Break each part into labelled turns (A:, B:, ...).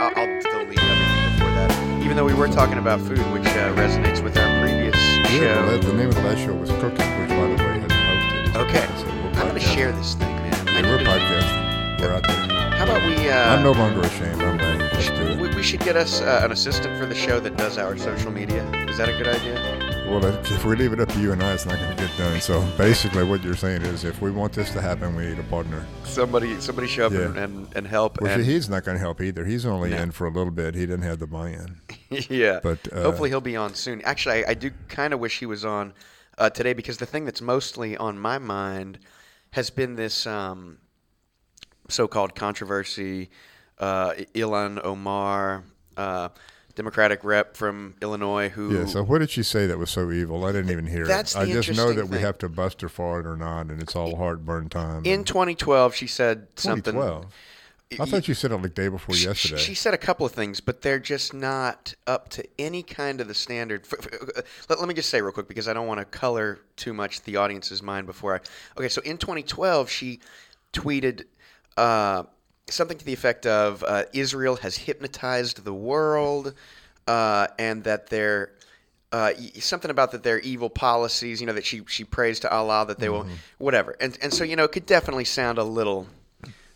A: I'll, I'll delete everything before that. Even though we were talking about food, which uh, resonates with our previous
B: Yeah,
A: show.
B: well, the name of the last show was Cooking, which, by the way, has posted.
A: Okay.
B: So
A: I'm going to share this thing, man.
B: Yeah, we're
A: to-
B: podcasting. We're out there.
A: How about we? Uh,
B: I'm no longer ashamed. I'm ready. Let's do it.
A: we, we should get us uh, an assistant for the show that does our social media. Is that a good idea?
B: Well, if we leave it up to you and I, it's not going to get done. So basically, what you're saying is, if we want this to happen, we need a partner.
A: Somebody, somebody show up
B: Yeah.
A: and, and, and help.
B: Well,
A: and,
B: he's not going to help either. He's only
A: No.
B: in for a little bit. He didn't have the buy-in.
A: yeah.
B: But, uh,
A: hopefully he'll be on soon. Actually, I, I do kind of wish he was on uh, today because the thing that's mostly on my mind has been this um, so-called controversy. Uh, Ilhan Omar, uh, Democratic rep from Illinois, who
B: Yeah. So what did she say that was so evil? I didn't even hear
A: That's
B: it. I just know that we have to bust her for it or not, and it's all heartburn time.
A: in
B: and
A: 2012 she said something.
B: 2012. I thought you said it like day before
A: She-
B: yesterday.
A: She said a couple of things, but they're just not up to any kind of the standard. Uh, let, let me just say real quick because I don't want to color too much the audience's mind before I. Okay, so in 2012, she tweeted uh, something to the effect of uh, Israel has hypnotized the world uh, and that they're. Uh, something about that their evil policies, you know, that she she prays to Allah that they will, whatever, and and so you know, it could definitely sound a little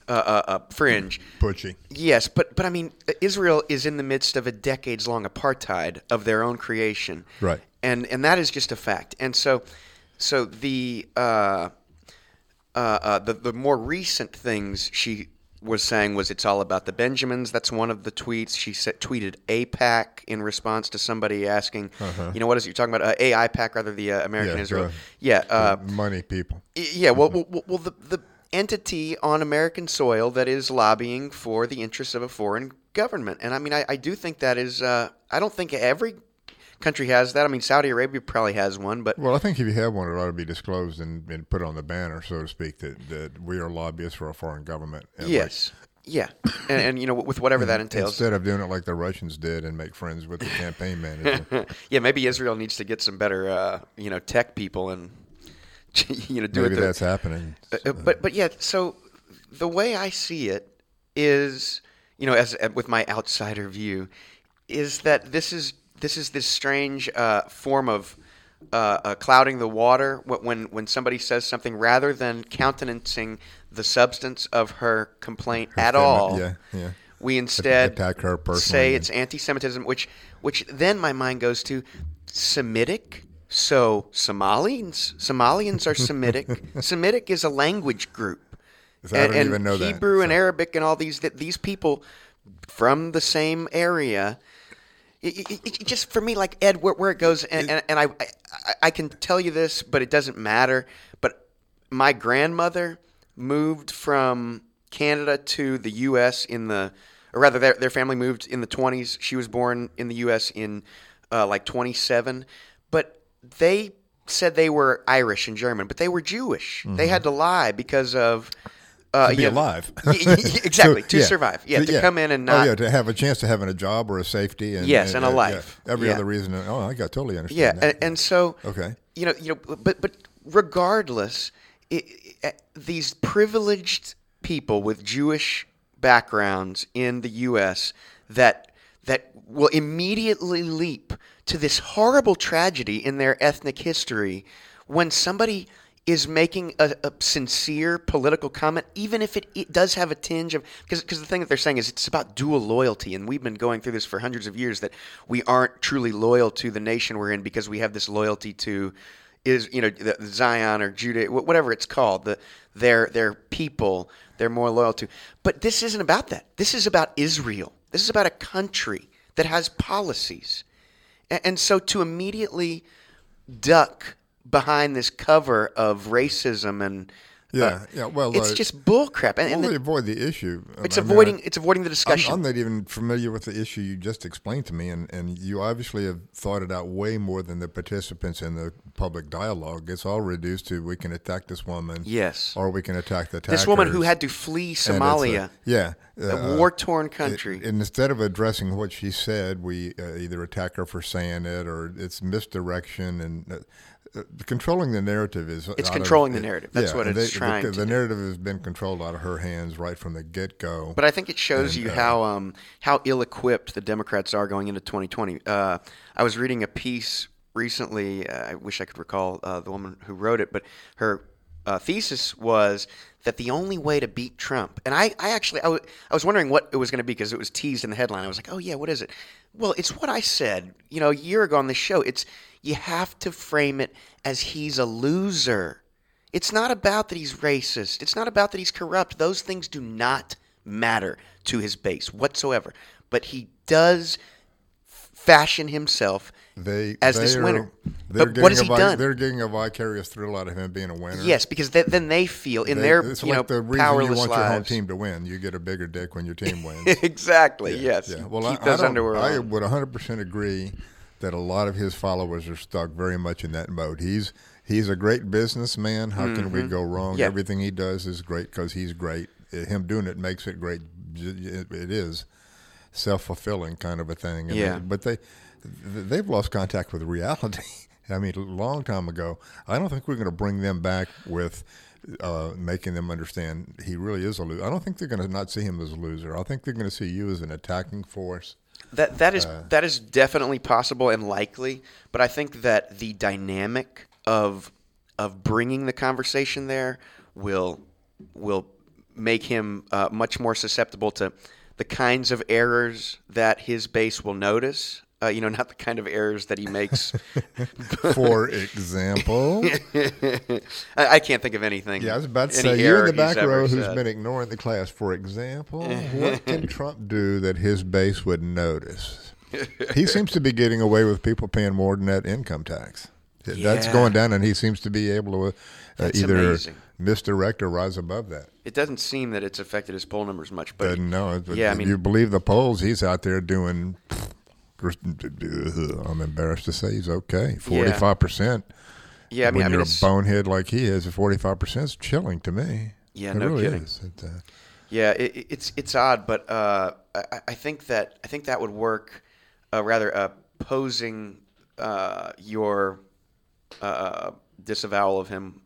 A: uh, uh, uh, fringe.
B: Butchie.
A: Yes, but but I mean, Israel is in the midst of a decades-long apartheid of their own creation,
B: Right.
A: And and that is just a fact. And so, so the uh, uh, uh, the the more recent things she was saying was it's all about the Benjamins. That's one of the tweets she said tweeted APAC in response to somebody asking, you know, what is it you're talking about? Uh, AIPAC, rather the uh, American
B: Uh-huh. Yeah,
A: Israel.
B: the-
A: yeah, uh,
B: Money people.
A: Yeah, well, well, well- well, the the entity on American soil that is lobbying for the interests of a foreign government, and I mean, I, I do think that is. Uh, I don't think every country has that. I mean, Saudi Arabia probably has one, but
B: Well, I think if you have one, it ought to be disclosed and, and put on the banner, so to speak, that, that we are lobbyists for a foreign government. And like-
A: yes, yeah, and, and you know, with whatever that entails.
B: Instead of doing it like the Russians did and make friends with the campaign manager.
A: yeah, maybe Israel needs to get some better, uh, you know, tech people and you know do
B: Maybe
A: it. the-
B: that's happening.
A: Uh, but but yeah, so the way I see it is, you know, as uh, with my outsider view, is that this is this is this strange uh, form of uh, uh, clouding the water when when somebody says something rather than countenancing the substance of her complaint
B: Her
A: at all.
B: yeah, yeah.
A: We instead
B: attack her personally
A: say it's anti-Semitism, which which then my mind goes to Semitic. So Somalians, Somalians are Semitic. Semitic is a language group.
B: So I don't even know that,
A: Hebrew and Arabic and all these that these people from the same area. It, it, it- just for me, like Ed, where, where it goes, and, and, and I, I I can tell you this, but it doesn't matter. But my grandmother moved from Canada to the U.S. in the, or rather, their their family moved in the 20s. She was born in the U.S. in uh, like 27, but they said they were Irish and German, but they were Jewish. They had to lie because of. Uh.
B: To be
A: you know,
B: alive.
A: exactly,
B: So,
A: to
B: yeah.
A: survive. Yeah,
B: So,
A: to come in and not.
B: Oh, yeah, to have a chance to having a job or a safety. And,
A: Yes, and a
B: uh, yeah,
A: life.
B: every
A: Yeah.
B: other reason. Oh, I got totally understand
A: Yeah,
B: that.
A: and, and so
B: Okay.
A: you know, you know, but but regardless, it, it, these privileged people with Jewish backgrounds in the U.S. that that will immediately leap to this horrible tragedy in their ethnic history when somebody is making a, a sincere political comment, even if it, it does have a tinge of because because the thing that they're saying is it's about dual loyalty, and we've been going through this for hundreds of years that we aren't truly loyal to the nation we're in because we have this loyalty to is you know the, Zion or Judah, whatever it's called, the their their people they're more loyal to. But this isn't about that. This is about Israel. This is about a country that has policies, and, and so to immediately duck behind this cover of racism and
B: Yeah,
A: uh,
B: yeah. Well,
A: it's
B: uh,
A: just bullcrap, and, and
B: only
A: the-
B: avoid the issue.
A: it's
B: I mean,
A: avoiding
B: I-
A: it's avoiding the
B: I'm,
A: discussion.
B: I'm not even familiar with the issue you just explained to me, and, and you obviously have thought it out way more than the participants in the public dialogue. It's all reduced to we can attack this woman,
A: Yes.
B: or we can attack the attackers.
A: this woman who had to flee
B: it's a-
A: Somalia,
B: yeah,
A: a
B: uh,
A: war torn country.
B: and instead of addressing what she said, we uh, either attack her for saying it, or it's misdirection, and uh, uh, controlling the narrative is
A: It's
B: out of-
A: controlling the narrative. That's what it's
B: they-
A: trying
B: The,
A: to
B: the
A: do.
B: narrative has been controlled out of her hands right from the get go.
A: But I think it shows
B: And,
A: you
B: uh,
A: how um, how ill-equipped the Democrats are going into 2020. Uh, I was reading a piece recently. Uh, I wish I could recall uh, the woman who wrote it, but her uh, thesis was that the only way to beat Trump, and I, I actually, I, w- I was wondering what it was going to be because it was teased in the headline. I was like, oh yeah, what is it? Well, it's what I said, you know, a year ago on the show. It's you have to frame it as he's a loser. It's not about that he's racist. It's not about that he's corrupt. Those things do not matter to his base whatsoever. But he does fashion himself
B: they
A: as
B: they
A: this
B: are-
A: winner.
B: they're
A: But what has
B: getting
A: he
B: a vi-
A: done?
B: They're getting a vicarious thrill out of him being a winner.
A: Yes, because th- then they feel in
B: They-
A: their
B: it's
A: you
B: like
A: know
B: the reason
A: powerless
B: you want your home team to win. You get a bigger dick when your team wins.
A: exactly. yes.
B: Yeah. Well,
A: Keep
B: I,
A: those
B: I,
A: underwear
B: I would 100% agree that a lot of his followers are stuck very much in that mode. He's he's a great businessman. How can we go wrong?
A: Mm-hmm. Yeah.
B: Everything he does is great because he's great. Him doing it makes it great. It it is self fulfilling kind of a thing. And
A: Yeah.
B: they- but they they've lost contact with reality. I mean, a long time ago. I don't think we're going to bring them back with. Uh, making them understand he really is a loser. I don't think they're going to not see him as a loser. I think they're going to see you as an attacking force.
A: That that is
B: Uh,
A: that is definitely possible and likely, but I think that the dynamic of of bringing the conversation there will will make him uh, much more susceptible to the kinds of errors that his base will notice. Uh, you know, not the kind of errors that he makes.
B: For example,
A: I, I can't think of anything.
B: yeah, I was about to say you're in the back row who's
A: said.
B: been ignoring the class. For example, what can Trump do that his base would notice? He seems to be getting away with people paying more than that income tax. That's going down, and he seems to be able to uh, either
A: amazing.
B: misdirect or rise above that.
A: It doesn't seem that it's affected his poll numbers much, but
B: But no,
A: yeah, I mean-
B: you believe the polls, he's out there doing. I'm embarrassed to say he's okay. Forty-five percent.
A: yeah, I mean,
B: when
A: I mean,
B: you're a bonehead like he is, forty-five percent is chilling to me.
A: Yeah,
B: it
A: no
B: really
A: kidding.
B: Is. It, uh,
A: Yeah, it, it- it's it's odd, but uh, I, I think that I think that would work. Uh, rather, uh, posing uh, your uh, disavowal of him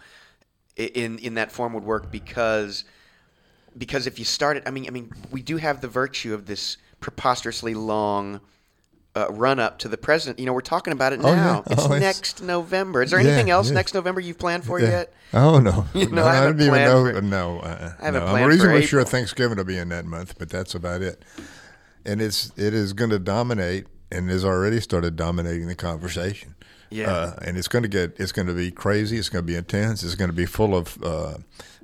A: in in that form would work because because if you start it, I mean, I mean, we do have the virtue of this preposterously long. Uh, run up to the president. You know, we're talking about it
B: Oh, yeah.
A: now. It's
B: Oh, it's-
A: next November. Is there
B: Yeah,
A: anything else
B: yeah.
A: next November you've planned for yet?
B: Oh no,
A: You know,
B: no,
A: I haven't
B: didn't even know.
A: for-
B: no, uh,
A: I haven't
B: no.
A: planned
B: I'm reasonably sure Thanksgiving will be in that month, but that's about it. And it's it is going to dominate, and has already started dominating the conversation.
A: Yeah.
B: uh, and it's going to get it's going to be crazy. It's going to be intense. It's going to be full of uh,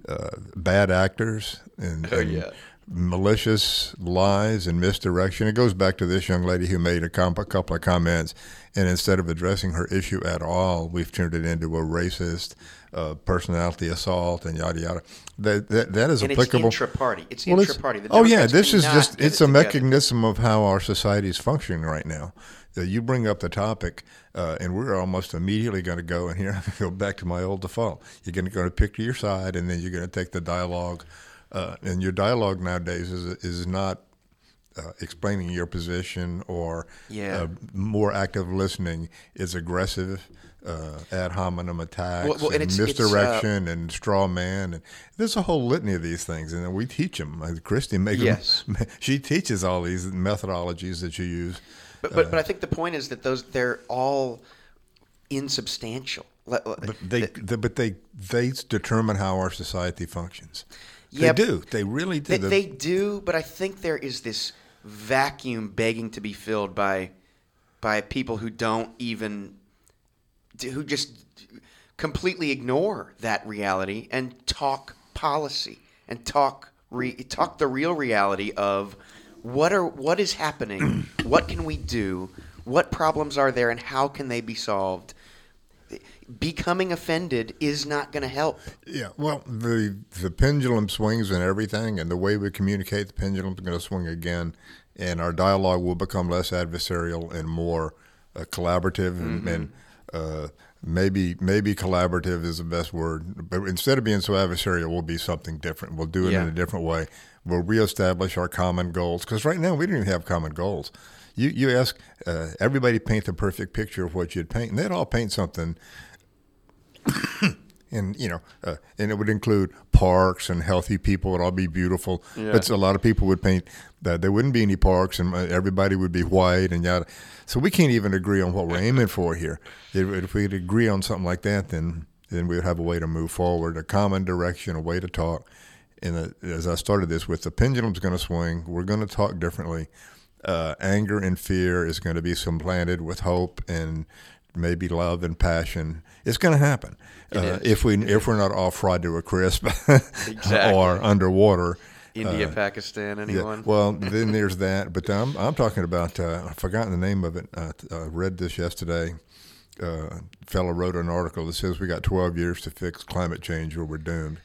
B: uh, bad actors and,
A: Oh,
B: and
A: yeah.
B: Malicious lies and misdirection. It goes back to this young lady who made a, com- a couple of comments, and instead of addressing her issue at all, we've turned it into a racist uh, personality assault and yada yada. That that, that is
A: And it's
B: applicable.
A: intra-party. It's
B: Well, it's-
A: intra-party. The
B: oh yeah, this is just it's
A: it
B: a
A: together.
B: mechanism of how our society is functioning right now. Uh, you bring up the topic, uh, and we're almost immediately going to go. And here I go back to my old default. You're going to go to pick your side, and then you're going to take the dialogue. Uh, and your dialogue nowadays is is not uh, explaining your position or
A: Yeah.
B: uh, more active listening. It's aggressive. Uh, ad hominem attacks
A: Well- well, and
B: and
A: it's- it's, uh,
B: misdirection and straw man and there's a whole litany of these things and we teach them christy makes
A: Yes.
B: she teaches all these methodologies that you use
A: But, but, but I think the point is that those they're all insubstantial.
B: But they, the, but they they determine how our society functions They do they really do
A: They, they do, but I think there is this vacuum begging to be filled by by people who don't even who just completely ignore that reality and talk policy and talk re, talk the real reality of what are what is happening, what can we do, what problems are there, and how can they be solved. Becoming offended is not going to help.
B: Yeah, well, the the pendulum swings and everything, and the way we communicate, the pendulum's going to swing again, and our dialogue will become less adversarial and more uh, collaborative, and, and uh, maybe maybe collaborative is the best word. But instead of being so adversarial, we'll be something different. We'll do it
A: Yeah.
B: in a different way. We'll reestablish our common goals because right now we don't even have common goals. You you ask uh, everybody paint the perfect picture of what you'd paint, and they'd all paint something and you know, uh, and it would include parks and healthy people it would all be beautiful.
A: Yeah.
B: But a lot of people would paint that there wouldn't be any parks and uh, everybody would be white and yada. So we can't even agree on what we're aiming for here. If, if we'd agree on something like that, then then we would have a way to move forward, a common direction, a way to talk. And uh, as I started this with, the pendulum's going to swing. We're going to talk differently. Uh, anger and fear is going to be supplanted with hope and maybe love and passion. It's going to happen uh, if we if we're not all fried to a crisp
A: Exactly.
B: or underwater.
A: India, Pakistan,
B: Yeah,
A: anyone?
B: well, then there's that. But I'm I'm talking about uh, I've forgotten the name of it. Uh, I read this yesterday. Uh, fellow wrote an article that says we got 12 years to fix climate change or we're doomed.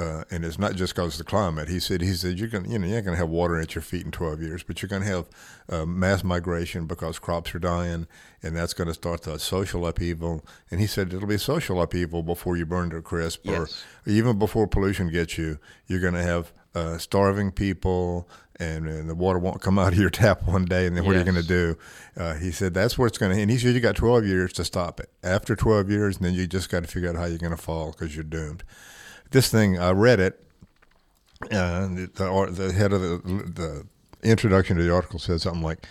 B: Uh, and it's not just because of the climate. He said he said you're gonna you know you're gonna have water at your feet in 12 years, but you're gonna have uh, mass migration because crops are dying, and that's going to start the social upheaval. And he said it'll be social upheaval before you burn to a crisp,
A: Yes.
B: or even before pollution gets you. You're going to have uh, starving people, and, and the water won't come out of your tap one day. And then what are you going to do? Uh, he said that's where it's going to. And he said you got 12 years to stop it. After 12 years, and then you just got to figure out how you're going to fall because you're doomed. This thing, I read it. Uh, the, the, head of the, the introduction to the article said something like,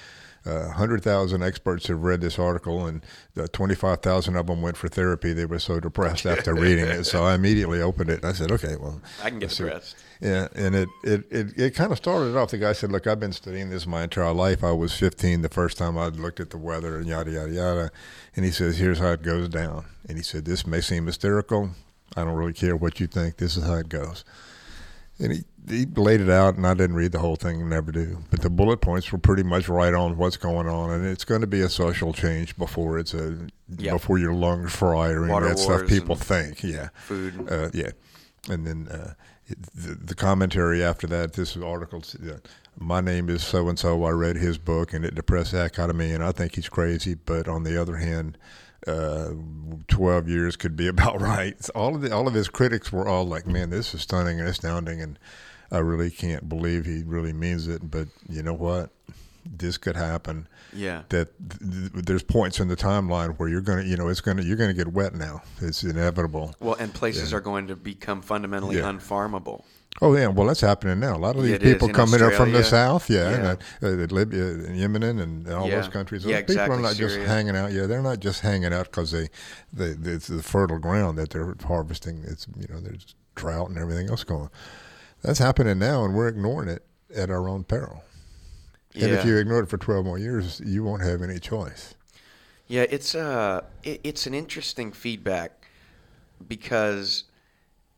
B: uh, 100,000 experts have read this article, and the 25,000 of them went for therapy. They were so depressed after reading it. So I immediately opened it. And I said, okay, well,
A: I can get depressed.
B: Yeah, and it, it, it, it kind of started off. The guy said, Look, I've been studying this my entire life. I was 15 the first time I looked at the weather and yada, yada, yada. And he says, Here's how it goes down. And he said, This may seem hysterical. I don't really care what you think. This is how it goes. And he, he laid it out, and I didn't read the whole thing, never do. But the bullet points were pretty much right on what's going on, and it's going to be a social change before it's a
A: Yeah.
B: before your lungs fry or any of that stuff people think. Yeah,
A: Food.
B: uh, yeah, and then uh, the, the commentary after that. This article. Uh, my name is so and so. I read his book, and it depressed the heck out of me, and I think he's crazy. But on the other hand, uh, twelve years could be about right. All of the all of his critics were all like, "Man, this is stunning and astounding," and I really can't believe he really means it. But you know what? This could happen
A: yeah.
B: that th- th- there's points in the timeline where you're gonna, you know, it's gonna, you're gonna get wet now. It's inevitable.
A: Well, and places are going to become fundamentally
B: Yeah.
A: unfarmable.
B: Oh yeah, well that's happening now. A lot of these
A: Yeah, it
B: people
A: in
B: coming up from the south, yeah,
A: Yeah.
B: and, uh, uh, Libya, and Yemen, and all
A: Yeah.
B: those countries.
A: Yeah,
B: Those people are
A: exactly,
B: not just hanging out. Yeah, they're not just hanging out because they, they, they, it's the fertile ground that they're harvesting. It's you know there's drought and everything else going. That's happening now, and we're ignoring it at our own peril. And if you ignore it for 12 more years, you won't have any choice.
A: Yeah, it's uh, it, it's an interesting feedback because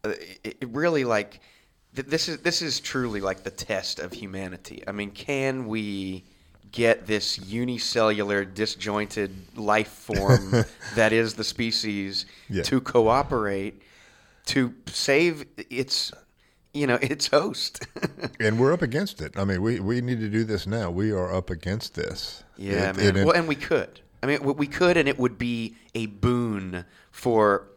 A: uh, it, it really like th- this is this is truly like the test of humanity. I mean, can we get this unicellular, disjointed life form that is the species
B: Yeah.
A: to cooperate to save its you know its host?
B: And we're up against it. I mean, we, we need to do this now. We are up against this.
A: Yeah,
B: It-
A: man.
B: and it-
A: well, and we could. I mean, we could, and it would be a boon for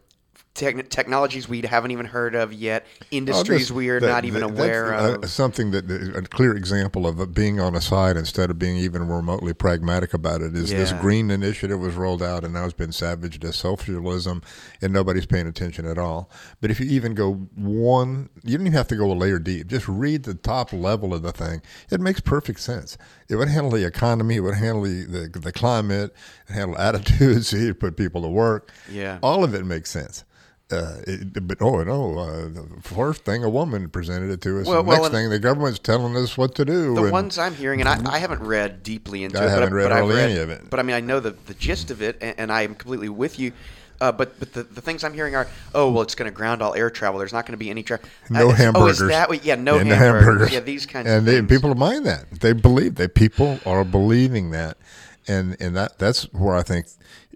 A: techn technologies we haven't even heard of yet, industries
B: Oh,
A: we are
B: that-
A: not even
B: that-
A: aware of.
B: uh, something that a clear example of being on a side instead of being even remotely pragmatic about it is this green initiative was rolled out and now it's been savaged as socialism, and nobody's paying attention at all. But if you even go one, you don't even have to go a layer deep. Just read the top level of the thing. It makes perfect sense. It would handle the economy. It would handle the the, the climate. It handle attitudes. It put people to work.
A: Yeah.
B: all of it makes sense. Uh, it, but oh no! Uh, the first thing a woman presented it to us.
A: Well,
B: the
A: well,
B: next thing the government's telling us what to do.
A: the
B: and-
A: ones I'm hearing, and I, I haven't read deeply into
B: I
A: it,
B: haven't
A: but,
B: read
A: but I've read
B: any of it.
A: But I mean, I know the, the gist of it, and, and I am completely with you. Uh, but but the, the things I'm hearing are, oh well, it's going to ground all air travel. There's not going to be any travel.
B: no
A: Oh,
B: hamburgers.
A: is that? Yeah, no,
B: Yeah, no
A: hamburgers. Yeah, these kinds
B: and
A: of
B: they,
A: things.
B: people mind that. They believe that people are believing that, and and that that's where I think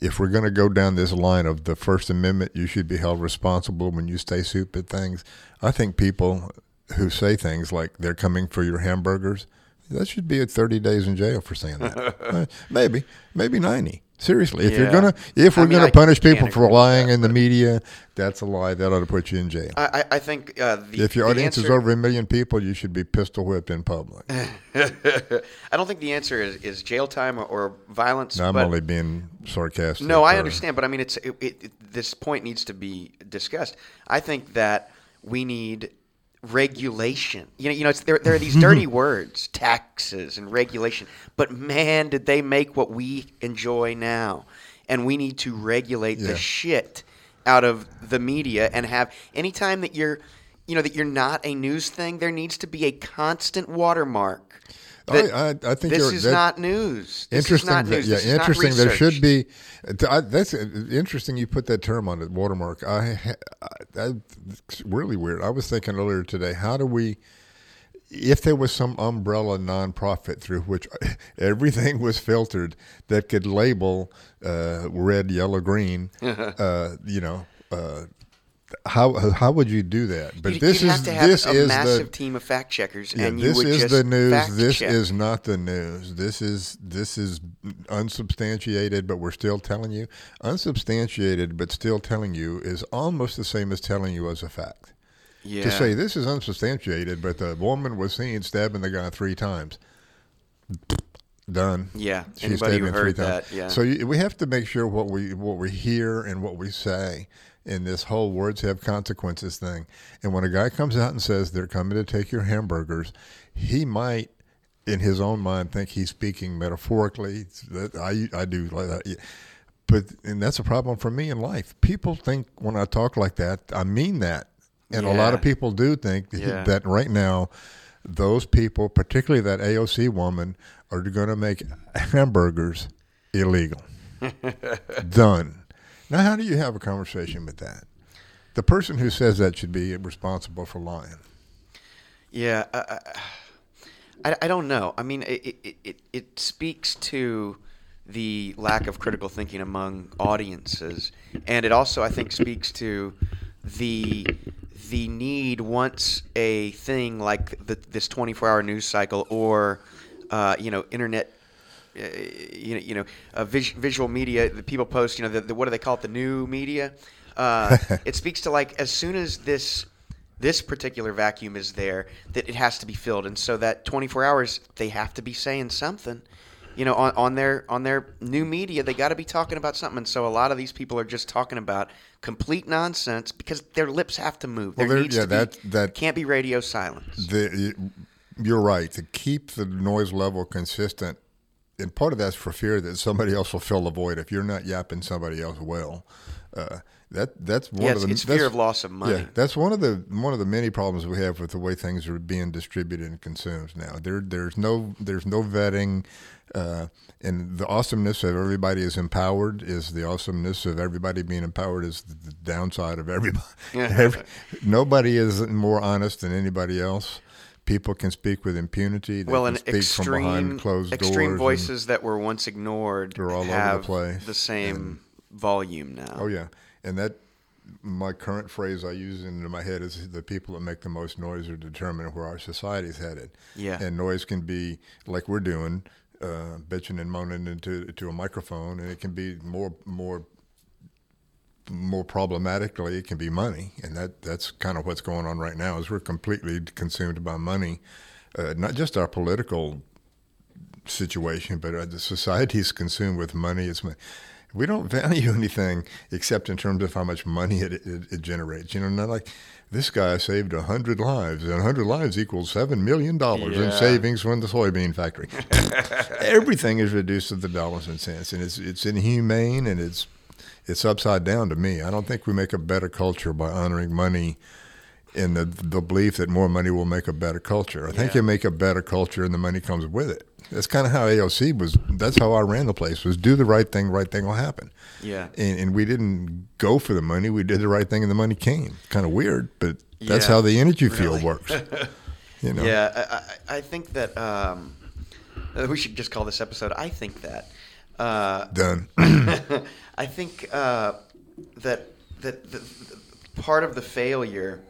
B: if we're going to go down this line of the First Amendment, you should be held responsible when you say stupid things. I think people who say things like they're coming for your hamburgers, that should be at 30 days in jail for saying that. Uh, maybe, maybe 90. Seriously, if
A: Yeah.
B: you're gonna if we're
A: mean,
B: gonna
A: I
B: punish people for lying
A: that,
B: in the media, that's a lie. That ought to put you in jail.
A: I, I I think uh, the,
B: if your
A: the
B: audience is over a million people, you should be pistol whipped in public.
A: I don't think the answer is, is jail time or, or violence.
B: Now, I'm
A: but
B: only being sarcastic.
A: no, I
B: or-
A: understand, but I mean, it's it, it, it- this point needs to be discussed. I think that we need regulation. You know, you know, it's, there there are these dirty words, taxes and regulation. But man, did they make what we enjoy now? And we need to regulate
B: Yeah.
A: the shit out of the media and have anytime that you're you know that you're not a news thing there needs to be a constant watermark
B: I, I, I think
A: this
B: you're-
A: is not news this
B: interesting.
A: is not
B: that-
A: news
B: yeah,
A: this is not
B: interesting. There should be. I, that's uh, interesting. You put that term on it, watermark. I, I that's really weird. I was thinking earlier today. How do we? If there was some umbrella nonprofit through which everything was filtered that could label uh, red, yellow, green, uh, you know, uh, how how would you do that? But
A: You'd-
B: this is
A: have to have
B: this
A: a
B: is
A: massive
B: the
A: team of fact checkers
B: yeah,
A: and you
B: this is the news. This
A: check.
B: is not the news. This is this is unsubstantiated, but we're still telling you. Unsubstantiated, but still telling you is almost the same as telling you as a fact.
A: yeah.
B: To say this is unsubstantiated, but the woman was seen stabbing the guy three times. Done.
A: yeah
B: She
A: anybody
B: stabbed him three
A: heard
B: times.
A: yeah
B: So you, we have to make sure what we what we hear and what we say in this whole words have consequences thing. And when a guy comes out and says they're coming to take your hamburgers, he might, in his own mind, think he's speaking metaphorically. That I I do like that. But and that's a problem for me in life. People think when I talk like that, I mean that, and a lot of people do think
A: Yeah.
B: that right now, those people, particularly that AOC woman, are going to make hamburgers illegal. Done. Now, how do you have a conversation with that? The person who says that should be responsible for lying.
A: Yeah, I, I, I don't know. I mean, it, it, it, it speaks to the lack of critical thinking among audiences, and it also, I think, speaks to the the need once a thing like the, this 24-hour news cycle or uh, you know internet uh, you know, you know, uh, vis- visual media. The people post, you know, the, the, what do they call it? The new media. Uh, it speaks to like as soon as this this particular vacuum is there, that it has to be filled, and so that 24 hours they have to be saying something. You know, on, on their on their new media, they got to be talking about something. And so a lot of these people are just talking about complete nonsense because their lips have to move.
B: Well,
A: there
B: there-
A: needs
B: yeah,
A: to be
B: that- that-
A: can't be radio silence.
B: The, you're right. To keep the noise level consistent, and part of that's for fear that somebody else will fill the void. If you're not yapping, somebody else will. Uh, that that's one
A: Yeah,
B: of the
A: it's fear of loss of money.
B: Yeah, that's one of the one of the many problems we have with the way things are being distributed and consumed now. There, there's no there's no vetting, uh, and the awesomeness of everybody is empowered is the awesomeness of everybody being empowered is the, the downside of everybody. Every, nobody is more honest than anybody else. People can speak with impunity. They
A: well, and
B: speak from behind
A: extreme
B: closed
A: extreme
B: and-
A: voices that were once ignored
B: They're all over the
A: have
B: place,
A: the same volume now.
B: Oh yeah, and that my current phrase I use into my head is the people that make the most noise are determining where our society's headed.
A: Yeah.
B: and noise can be like we're doing, uh, bitching and moaning into to a microphone, and it can be more more more problematically it can be money and that that's kind of what's going on right now is we're completely consumed by money uh, not just our political situation but uh, the society is consumed with money. It's mon- we don't value anything except in terms of how much money it, it, it generates. You know not like this guy saved 100 lives and 100 lives equals $7 million in savings from the soybean factory. Everything is reduced to the dollars and cents and it's it's inhumane and it's it's upside down to me. I don't think we make a better culture by honoring money in the the belief that more money will make a better culture. I think
A: Yeah.
B: you make a better culture and the money comes with it. That's kind of how AOC was. That's how I ran the place. Was do the right thing, right thing will happen.
A: Yeah.
B: And, and we didn't go for the money. We did the right thing, and the money came. Kind of weird, but that's
A: Yeah,
B: how the energy field works. You know.
A: Yeah, I, I, I think that um, uh, we should just call this episode. I think that. Uh,
B: Done.
A: I think uh, that that the, the part of the failure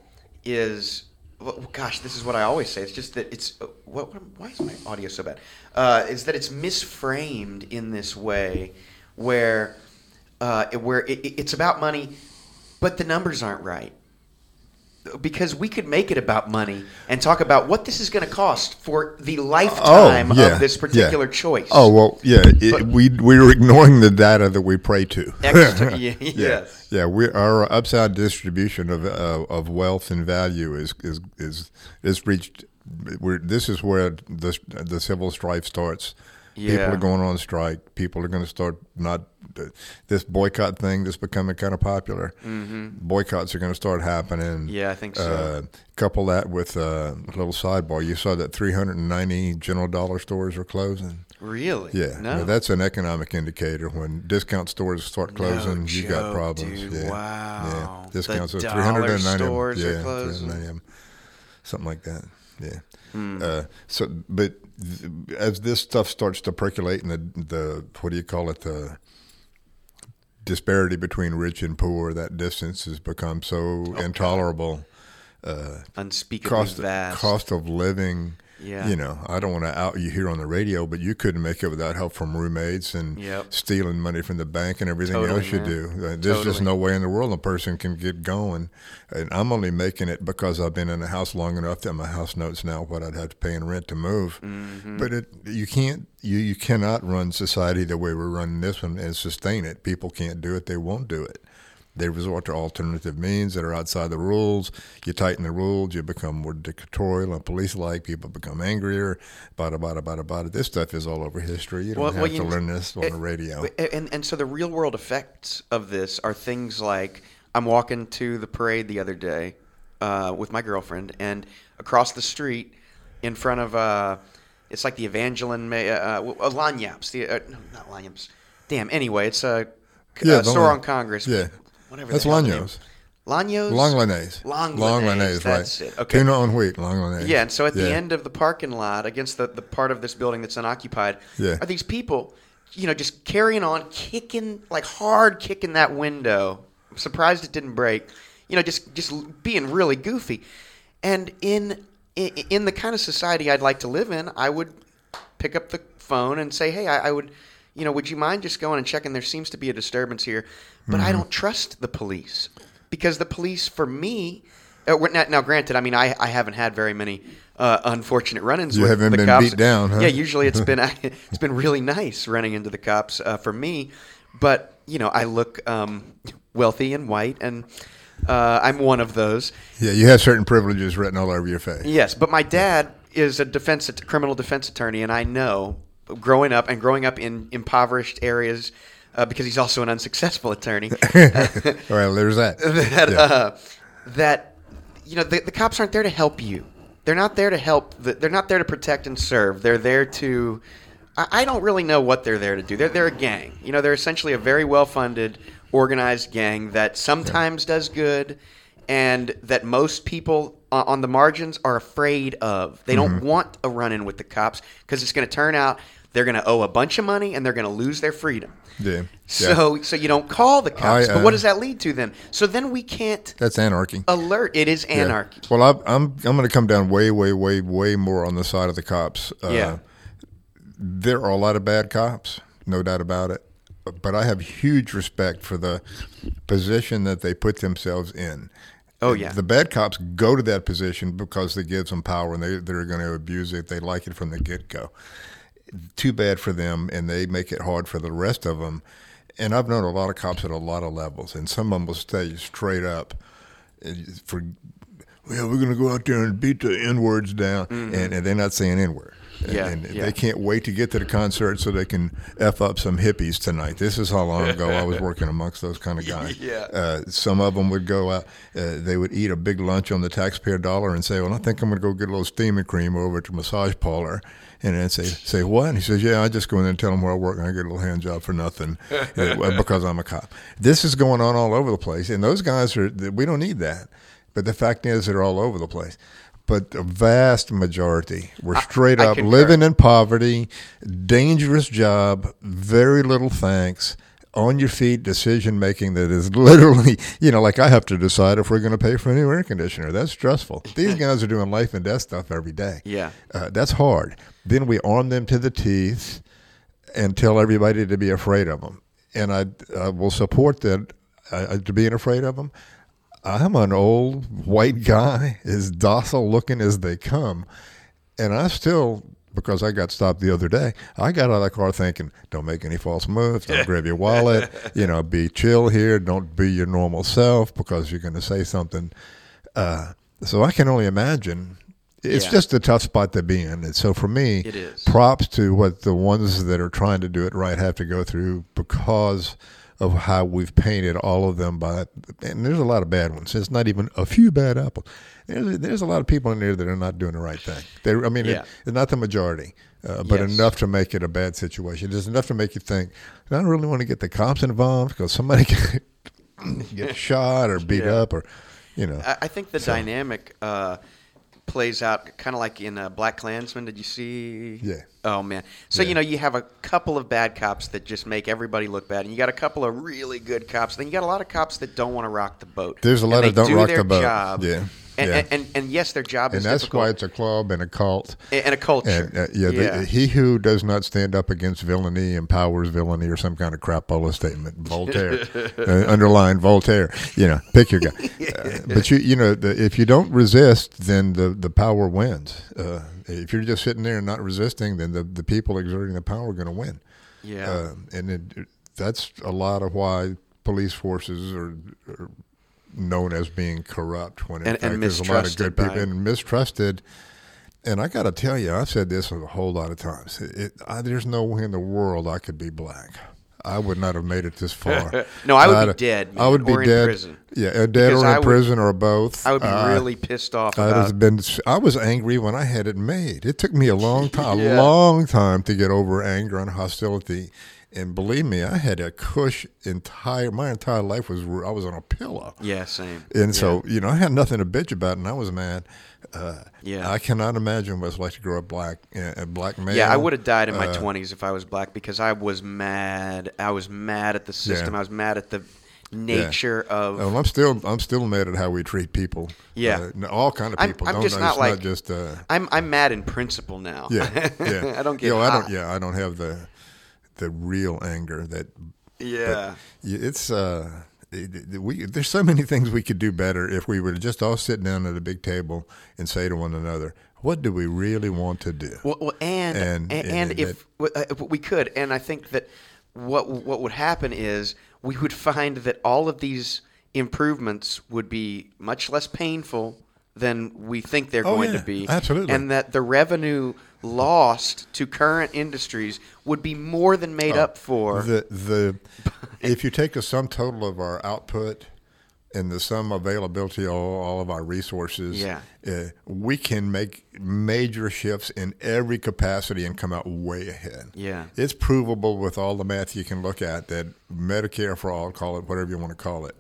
A: is, well, gosh, this is what I always say. It's just that it's what, what why is my audio so bad? Uh, is that it's misframed in this way, where uh, where it, it's about money, but the numbers aren't right. Because we could make it about money and talk about what this is going to cost for the lifetime
B: Oh, yeah,
A: of this
B: yeah.
A: particular choice.
B: Oh well, yeah. It, we we're ignoring the data that we pray to.
A: Extra- yeah,
B: yeah,
A: yes.
B: yeah. We our upside distribution of uh, of wealth and value is is is is reached. We're, this is where the the civil strife starts. People are going on strike. People are going to start not this boycott thing that's becoming kind of popular. Boycotts are going to start happening.
A: Mm-hmm. Yeah, I think so.
B: Uh, couple that with uh, a little sidebar. You saw that 390 General Dollar stores are closing.
A: really?
B: Yeah,
A: No.
B: now that's an economic indicator. When discount stores start closing, you got problems.
A: dude.
B: Yeah.
A: Wow.
B: Yeah,
A: The
B: discounts of
A: dollar
B: 390
A: stores are closing.
B: 390, something like that. Yeah.
A: Hmm.
B: Uh, so, but th- as this stuff starts to percolate, and the the what do you call it the disparity between rich and poor, that distance has become so intolerable.
A: Unspeakably
B: Cost
A: vast.
B: cost of living.
A: Yeah.
B: You know, I don't want to out you here on the radio, but you couldn't make it without help from roommates and
A: Yep.
B: stealing money from the bank and everything
A: Totally,
B: else you
A: man.
B: do. There's just no way in the world a person can get going. And I'm only making it because I've been in a house long enough that my house notes now what I'd have to pay in rent to move.
A: Mm-hmm.
B: But it you can't you, you cannot run society the way we're running this one and sustain it. People can't do it. They won't do it. They resort to alternative means that are outside the rules. You tighten the rules, you become more dictatorial and police-like. People become angrier. Bada bada bada bada. This stuff is all over history. You don't
A: Well-
B: have
A: well,
B: to learn this on
A: it-
B: the radio.
A: And and so the real world effects of this are things like I'm walking to the parade the other day uh, with my girlfriend, and across the street, in front of uh, it's like the Evangeline Ma- uh, uh, Lanyap's, the uh, no, not Lanyap's. Damn. Anyway, it's a,
B: Yeah,
A: a store on Congress.
B: yeah.
A: Whatever.
B: That's Lanyo's.
A: Lanyo's.
B: Long Lanays.
A: Long
B: Long
A: Lanays,
B: Lanays,
A: that's
B: right.
A: it. Okay.
B: Tuna on wheat, Long Lanays.
A: Yeah, and so at the end of the parking lot, against the, the part of this building that's unoccupied,
B: Yeah.
A: are these people, you know, just carrying on, kicking like hard, kicking that window. I'm surprised it didn't break. You know, just just being really goofy. And in in, in the kind of society I'd like to live in, I would pick up the phone and say, "Hey, I, I would." You know, would you mind just going and checking? There seems to be a disturbance here, but
B: Mm-hmm.
A: I don't trust the police because the police, for me, uh, not- now granted, I mean, I, I haven't had very many uh, unfortunate run-ins.
B: You
A: with
B: haven't
A: the
B: been
A: cops.
B: beat down, huh?
A: Yeah, usually it's been it's been really nice running into the cops uh, for me, but you know, I look um, wealthy and white, and uh, I'm one of those.
B: Yeah, you have certain privileges written all over your face.
A: Yes, but my dad is a defense criminal defense attorney, and I know growing up and growing up in impoverished areas uh, because he's also an unsuccessful attorney.
B: Well, there's that.
A: that
B: Yeah.
A: uh, that you know the, the cops aren't there to help you. They're not there to help. The, they're not there to protect and serve. They're there to. I, I don't really know what they're there to do. They're they're a gang. You know, they're essentially a very well funded, organized gang that sometimes does good, and that most people on the margins are afraid of. They
B: Mm-hmm.
A: don't want a run in with the cops because it's going to turn out they're going to owe a bunch of money and they're going to lose their freedom.
B: Yeah.
A: So, so you don't call the cops.
B: I,
A: but what
B: uh,
A: does that lead to then? So then we can't
B: That's anarchy.
A: alert. It is
B: Yeah.
A: anarchy.
B: Well, I, I'm I'm going to come down way, way, way, way more on the side of the cops. Uh,
A: Yeah.
B: there are a lot of bad cops, no doubt about it. But I have huge respect for the position that they put themselves in.
A: Oh, yeah.
B: The bad cops go to that position because it gives them power and they, they're going to abuse it. They like it from the get go. Too bad for them, and they make it hard for the rest of them. And I've known a lot of cops at a lot of levels, and some of them will stay straight up uh, for well, we're going to go out there and beat the N words down, and, and they're not saying N word.
A: Mm-hmm. Yeah,
B: and
A: yeah.
B: they can't wait to get to the concert so they can f up some hippies tonight. This is how long ago I was working amongst those kind of guys.
A: Yeah.
B: Uh, some of them would go out. Uh, they would eat a big lunch on the taxpayer dollar and say, "Well, I think I'm going to go get a little steaming cream over at the massage parlor." And then say, "Say what?" And he says, "Yeah, I just go in there and tell them where I work, and I get a little hand job for nothing uh, because I'm a cop." This is going on all over the place, and those guys are. We don't need that. But the fact is, they're all over the place. But the vast majority were straight
A: I
B: up living in poverty, dangerous job, very little thanks, on your feet decision making that is literally, you know, like I have to decide if we're going to pay for a new air conditioner. That's stressful. These guys are doing life and death stuff every day.
A: Yeah.
B: Uh, that's hard. Then we arm them to the teeth and tell everybody to be afraid of them. And I, I will support that uh, to being afraid of them. I'm an old white guy, as docile looking as they come. And I still because I got stopped the other day. I got out of the car thinking, don't make any false moves, don't grab your wallet, you know, be chill here, don't be your normal self because you're going to say something. Uh, so I can only imagine. It's
A: Yeah.
B: just a tough spot to be in. And so for me,
A: It is.
B: props to what the ones that are trying to do it right have to go through because of how we've painted all of them by and there's a lot of bad ones. It's not even a few bad apples. There's there's a lot of people in there that are not doing the right thing. They, I mean,
A: Yeah.
B: it, it's not the majority, uh, but
A: Yes.
B: enough to make it a bad situation. Just enough to make you think. I don't really want to get the cops involved because somebody could get shot or beat
A: Yeah.
B: up or, you know.
A: I, I think the dynamic uh, plays out kind of like in uh, Black Klansman. Did you see?
B: Yeah.
A: Oh man. So
B: Yeah.
A: you know you have a couple of bad cops that just make everybody look bad, and you got a couple of really good cops. Then you got a lot of cops that don't want to rock the boat.
B: There's a
A: And
B: lot
A: they
B: of don't
A: do
B: rock the boat.
A: Job,
B: Yeah.
A: And,
B: Yeah.
A: And, and and yes, their job is
B: and
A: is
B: that's
A: difficult.
B: why it's a club and a cult.
A: and and a culture.
B: Uh, yeah, the, he who does not stand up against villainy empowers villainy, or some kind of crapola statement. Voltaire, uh, underline Voltaire. You know, pick your guy. Uh, but you, you know, the, if you don't resist, then the the power wins. Uh, if you're just sitting there and not resisting, then the the people exerting the power are going to win.
A: yeah.
B: Uh, and it, it- that's a lot of why police forces are, are known as being corrupt. When in
A: And-
B: fact
A: and
B: there's a lot of good people and mistrusted. And I got to tell you, I've said this a whole lot of times. It, I, there's no way in the world I could be black. I would not have made it this far.
A: No, I would be
B: I'd-
A: dead,
B: I would be
A: or in
B: dead.
A: prison.
B: Yeah, uh, dead
A: Because
B: or in
A: would-
B: prison or both.
A: I would be
B: Uh,
A: really pissed off
B: I'd
A: about.
B: been. I was angry when I had it made. It took me a long time,
A: Yeah.
B: a long time to get over anger and hostility. And believe me, I had a cush entire. My entire life was. I was on a pillow.
A: yeah, same.
B: And so, you know, I had nothing to bitch about, and I was mad. Uh,
A: Yeah.
B: I cannot imagine what it's like to grow up black, uh, a black male.
A: Yeah, I would have died in my
B: Uh,
A: twenties if I was black because I was mad. I was mad at the system.
B: Yeah.
A: I was mad at the nature of.
B: Well, I'm still, I'm still mad at how we treat people.
A: Yeah.
B: uh, all kind of
A: I'm-
B: people.
A: I'm
B: Don't-
A: just
B: it's
A: not like-
B: just. Uh,
A: I'm I'm mad in principle now.
B: yeah, yeah.
A: I don't get.
B: You know, I don't. Yeah, I don't have the, the real anger that
A: Yeah.
B: It's uh, we there's so many things we could do better if we were to just all sit down at a big table and say to one another, "What do we really want to do?"
A: Well, well and
B: And-
A: and,
B: and
A: and if uh, we could, and I think that what what would happen is we would find that all of these improvements would be much less painful than we think they're
B: Oh,
A: going
B: yeah,
A: to be,
B: absolutely.
A: and that the revenue lost to current industries would be more than made up for.
B: The the if you take the sum total of our output and the sum availability of all, all of our resources,
A: Yeah.
B: uh, we can make major shifts in every capacity and come out way ahead.
A: Yeah.
B: it's provable with all the math you can look at that Medicare for all, call it whatever you want to call it,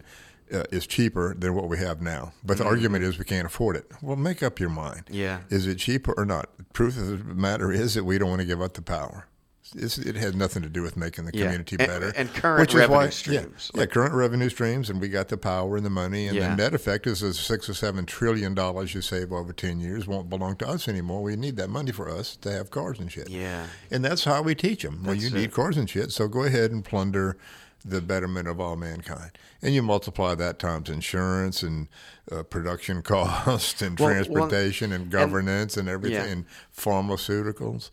B: uh, is cheaper than what we have now. But the argument is we can't afford it. Well, make up your mind.
A: Yeah.
B: Is it cheaper or not? The Truth of the matter is that we don't want to give up the power. It's, it has nothing to do with making the
A: Yeah.
B: community
A: And-
B: better.
A: and current
B: which is
A: revenue
B: why-
A: streams.
B: Yeah, yeah, current revenue streams, and we got the power and the money, and
A: Yeah.
B: the net effect is the six or seven trillion dollars you save over ten years won't belong to us anymore. We need that money for us to have cars and shit.
A: Yeah.
B: and that's how we teach them. Well, you
A: That's
B: need cars and shit, so go ahead and plunder the betterment of all mankind, and you multiply that times insurance and uh, production cost and
A: Well, well,
B: transportation and governance and, everything
A: yeah.
B: and pharmaceuticals.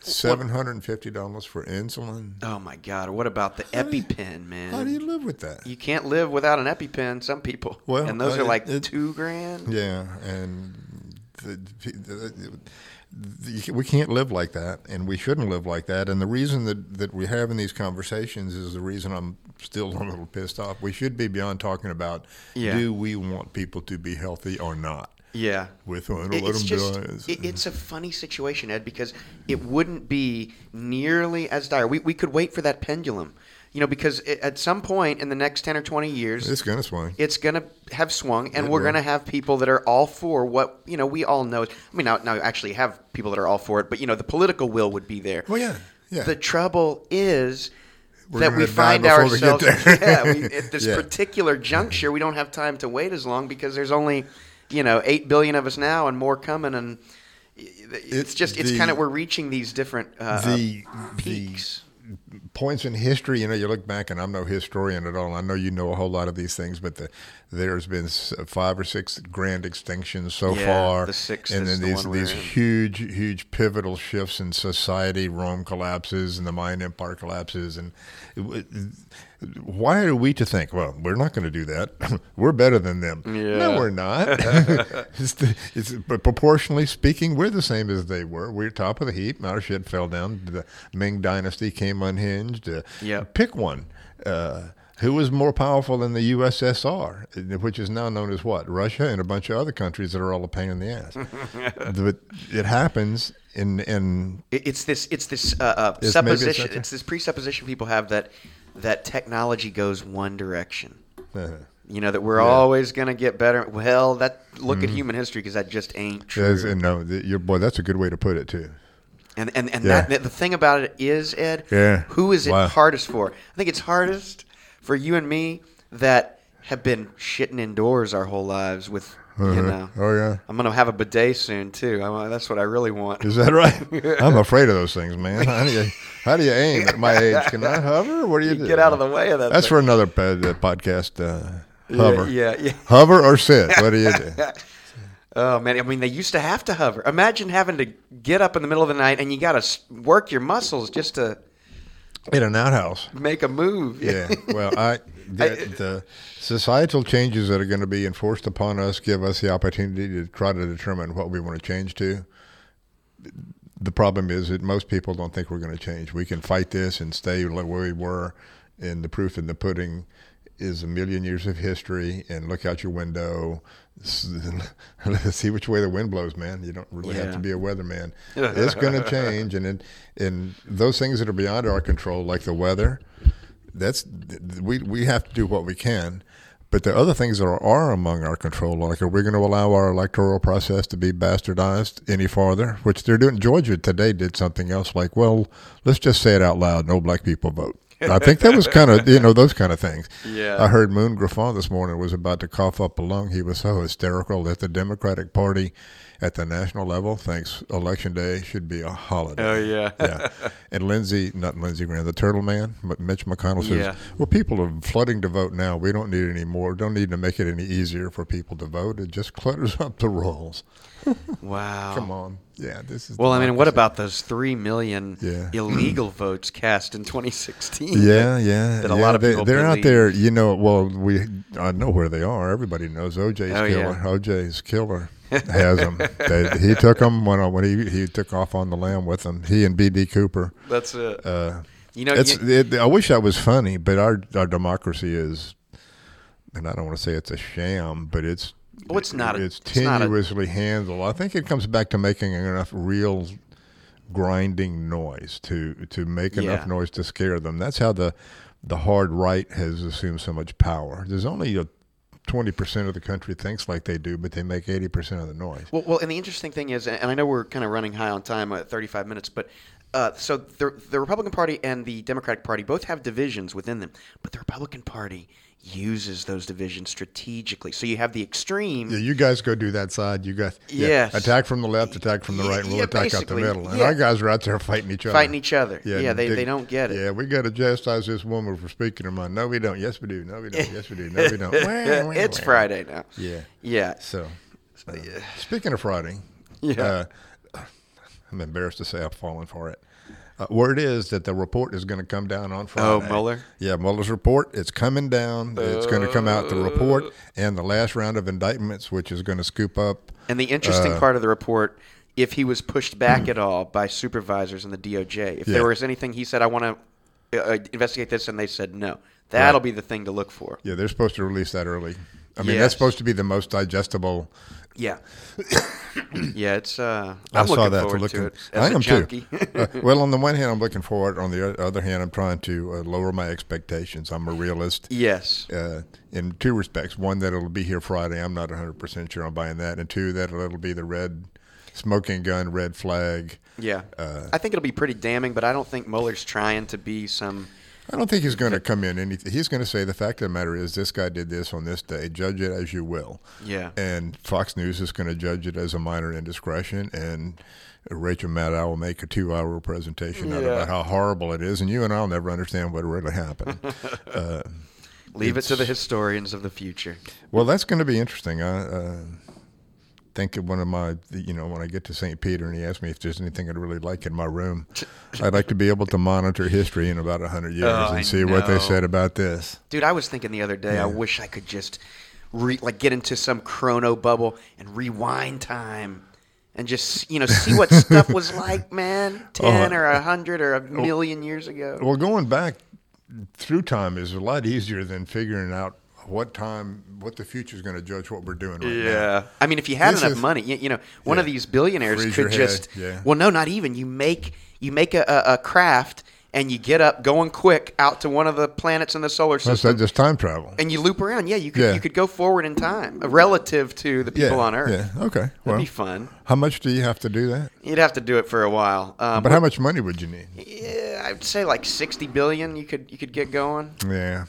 B: Seven hundred and fifty dollars for insulin.
A: oh my God! What about the EpiPen, man?
B: How do you live with that?
A: You can't live without an EpiPen. Some people.
B: Well,
A: and those
B: uh,
A: are like
B: it-
A: two grand.
B: Yeah, and the, the, the, we can't live like that, and we shouldn't live like that. And the reason that, that we're having these conversations is the reason I'm still a little pissed off. We should be beyond talking about
A: Yeah.
B: do we want people to be healthy or not?
A: Yeah.
B: With or
A: It-
B: let
A: it's
B: them
A: just it, it's a funny situation, Ed, because it wouldn't be nearly as dire. We we could wait for that pendulum, you know, because it, at some point in the next ten or twenty years,
B: it's gonna swing.
A: it's going to have swung, and
B: It
A: we're going to have people that are all for what you know. We all know. I mean, now now actually have people that are all for it, but you know, the political will would be there.
B: Well, yeah, yeah.
A: The trouble is
B: we're
A: that we find ourselves yeah, we, at this
B: Yeah.
A: particular juncture we don't have time to wait as long because there's only you know 8 billion of us now and more coming and it's
B: It-
A: just it's kind of we're reaching these different uh,
B: the
A: uh,
B: the
A: peaks
B: points in history, you know, you look back, and I'm no historian at all. I know you know a whole lot of these things, but the, there's been five or six grand extinctions so
A: Yeah,
B: far,
A: the sixth
B: and then
A: the
B: these these huge, huge pivotal shifts in society. Rome collapses, and the Mayan Empire collapses, and it- why are we to think? Well, we're not going to do that. we're better than them. No, we're not. it's, the, it's but proportionally speaking, we're the same as they were. We're top of the heap. Our shit fell down. The Ming Dynasty came unhinged. Uh,
A: Yep.
B: Pick one. Uh, who was more powerful than the USSR, which is now known as what? Russia and a bunch of other countries that are all a pain in the ass. but it happens in in
A: It's this. It's this uh, uh,
B: It's
A: supposition. It's this presupposition people have that that technology goes one direction.
B: uh,
A: You know that we're always going to get better. Well, that look at human history because that just ain't true.
B: and no, the, your boy. That's a good way to put it too.
A: And and and
B: Yeah.
A: that the thing about it is Ed.
B: Yeah.
A: Who is it
B: Wow.
A: hardest for? I think it's hardest for you and me that have been shitting indoors our whole lives with you know.
B: Oh yeah.
A: I'm gonna have a bidet soon too. I, that's what I really want.
B: Is that right? I'm afraid of those things, man. How do you how do you aim at my age? Can I hover? What do you, do?
A: Get out of the way of that.
B: That's
A: thing.
B: for another uh, podcast. Uh, hover,
A: Yeah, yeah.
B: hover or sit. What do you do?
A: Oh man, I mean they used to have to hover. Imagine having to get up in the middle of the night and you got to work your muscles just to
B: In an outhouse.
A: make a move.
B: Yeah. Well, I the, the societal changes that are going to be enforced upon us give us the opportunity to try to determine what we want to change to. The problem is that most people don't think we're going to change. We can fight this and stay where we were, and the proof in the pudding is a million years of history. And look out your window, see which way the wind blows, man. You don't really have to be a weatherman. it's going to change, and and those things that are beyond our control, like the weather, that's we we have to do what we can. But the other things that are, are among our control, like are we going to allow our electoral process to be bastardized any farther? Which they're doing. Georgia today did something else, like, well, let's just say it out loud: no black people vote. I think that was kind of you know those kind of things.
A: Yeah.
B: I heard Moon Griffon this morning was about to cough up a lung. He was so hysterical that the Democratic Party at the national level thinks election day should be a holiday.
A: Oh yeah.
B: yeah. And Lindsey, not Lindsey Graham, the Turtle Man, Mitch McConnell says,
A: Yeah.
B: "Well, people are flooding to vote now. We don't need any more. Don't need to make it any easier for people to vote. It just clutters up the rolls.
A: Wow.
B: Come on, yeah, this is.
A: Well, I mean, what about those three million
B: Yeah.
A: illegal votes cast in 2016?
B: Yeah, yeah.
A: that a
B: yeah,
A: lot of
B: they,
A: people
B: They're out there. You know, well, we I know where they are. Everybody knows OJ's
A: Oh,
B: killer.
A: yeah.
B: OJ's killer has them. They, he took them when when he he took off on the lam with them. He and B.D. Cooper.
A: That's it.
B: Uh,
A: you know,
B: it's
A: you-
B: it, I wish that was funny, but our our democracy is, and I don't want to say it's a sham, but it's
A: Well, it's not a-
B: it's
A: it's not a-
B: tenuously handled. I think it comes back to making enough real grinding noise to to make enough
A: Yeah.
B: noise to scare them. That's how the the hard right has assumed so much power. There's only a twenty percent of the country thinks like they do, but they make eighty percent of the noise.
A: Well, well, and the interesting thing is, and I know we're kind of running high on time at 35 minutes, but uh, so the, the Republican Party and the Democratic Party both have divisions within them, but the Republican Party uses those divisions strategically. So you have the extreme.
B: Yeah, you guys go do that side. You guys, yeah,
A: Yes.
B: attack from the left, attack from the right, and we'll
A: Yeah,
B: attack out the middle. And
A: yeah.
B: our guys are out there fighting each other.
A: Fighting each other. Yeah, they,
B: dig-
A: they don't get it.
B: Yeah, we got to chastise this woman for speaking her mind. No, we don't. Yes, we do. No, we don't. Yes, we do. No, we don't.
A: It's. Friday now.
B: Yeah.
A: Yeah.
B: So, uh, speaking of Friday,
A: Yeah.
B: uh, I'm embarrassed to say I've fallen for it. Uh, word is that the report is going to come down on Friday.
A: Oh, Mueller?
B: Yeah, Mueller's report. It's coming down. It's going to come out. The report and the last round of indictments, which is going to scoop up.
A: And the interesting
B: Uh,
A: part of the report, if he was pushed back at all by supervisors in the DOJ, if
B: Yeah.
A: there was anything he said, I want to uh, investigate this, and they said no, that'll
B: Right.
A: be the thing to look for.
B: Yeah, they're supposed to release that early. I mean,
A: Yes.
B: that's supposed to be the most digestible.
A: Yeah. yeah, it's. Uh,
B: I
A: I'm
B: saw
A: looking
B: that
A: forward
B: looking.
A: to it.
B: I am
A: junkie.
B: too. Uh, well, on the one hand, I'm looking forward. On the other hand, I'm trying to uh, lower my expectations. I'm a realist.
A: yes.
B: uh, in two respects. One, that it'll be here Friday. I'm not 100% sure I'm buying that. And two, that it'll be the red smoking gun, red flag.
A: Yeah.
B: Uh,
A: I think it'll be pretty damning, but I don't think Mueller's trying to be some
B: I don't think he's going to come in anything. He's going to say the fact of the matter is this guy did this on this day. Judge it as you will.
A: Yeah.
B: And Fox News is going to judge it as a minor indiscretion. And Rachel Maddow will make a two-hour presentation
A: Yeah.
B: about how horrible it is, and you and I'll never understand what really happened. uh,
A: Leave it to the historians of the future.
B: well, that's going to be interesting. I uh, think of one of my, you know, when I get to St. Peter and he asks me if there's anything I'd really like in my room, I'd like to be able to monitor history in about 100 years
A: Oh,
B: and see what they said about this.
A: Dude, I was thinking the other day, I wish I could just re- like get into some chrono bubble and rewind time and just you know see what stuff was like, man, oh, ten or a uh, hundred or a oh. million years ago.
B: Well, going back through time is a lot easier than figuring out what time, what the future is going to judge what we're doing right now.
A: Yeah, I mean, if you had
B: This
A: enough
B: is-
A: money, you, you know, one of
B: Yeah.
A: these billionaires
B: Freeze
A: could
B: head,
A: just.
B: yeah.
A: Well, no, not even. You make you make a, a, a craft and you get up going quick out to one of the planets in the solar
B: That's
A: system.
B: that just time travel.
A: and you loop around. Yeah, you could
B: Yeah.
A: you could go forward in time uh, relative to the people on Earth.
B: Yeah. Okay.
A: That'd
B: Well,
A: be fun.
B: how much do you have to do that?
A: You'd have to do it for a while. Um,
B: But how much money would you need?
A: Yeah, I'd say like sixty billion. You could you could get going.
B: Yeah.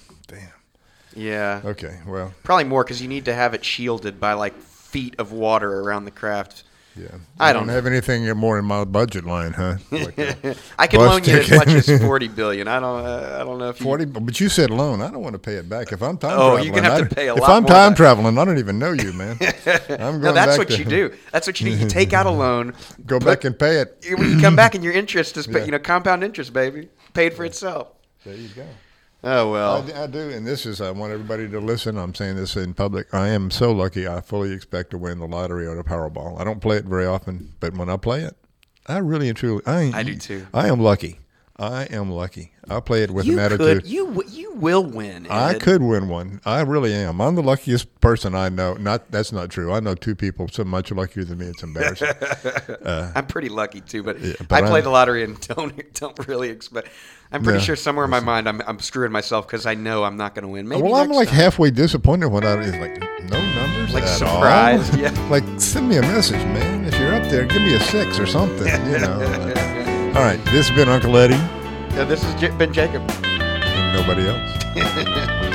A: Yeah,
B: Okay. Well.
A: probably more because you need to have it shielded by like feet of water around the craft.
B: Yeah.
A: I don't
B: have anything more in my budget line, huh? Like a
A: I could
B: bus
A: loan you as much as forty billion. I don't. Uh, I don't know if you.
B: Forty, but you said loan. I don't want to pay it back. If I'm time
A: Oh,
B: traveling,
A: you're gonna have
B: I
A: to
B: don't-
A: pay a lot.
B: If
A: I'm
B: time traveling, I don't even know you, man. I'm going
A: No, that's what
B: to-
A: you do. That's what you do. You take out a loan,
B: Go back and pay it.
A: when you come back and your interest is,
B: Yeah.
A: you know, compound interest, baby, paid for itself.
B: There you go.
A: Oh well.
B: I, I do, and this is I want everybody to listen. I'm saying this in public. I am so lucky. I fully expect to win the lottery or the Powerball. I don't play it very often, but when I play it, I really and truly I,
A: I do too.
B: I am lucky. I am lucky. I play it with
A: you
B: an attitude.
A: could. You you will win.
B: I could win one. I really am. I'm the luckiest person I know. Not that's not true. I know two people so much luckier than me. It's embarrassing.
A: Uh, I'm pretty lucky too, but,
B: Yeah,
A: I play
B: I'm-
A: the lottery and don't don't really expect. I'm pretty
B: Yeah.
A: sure somewhere in my mind I'm, I'm screwing myself because I know I'm not going to win. Maybe
B: well, I'm like
A: time.
B: halfway disappointed when I it's like no numbers,
A: Like
B: at all?
A: yeah.
B: Like send me a message, man. If you're up there, give me a six or something. You know. all right, this has been Uncle Eddie
A: Yeah, this has been Jacob.
B: And nobody else.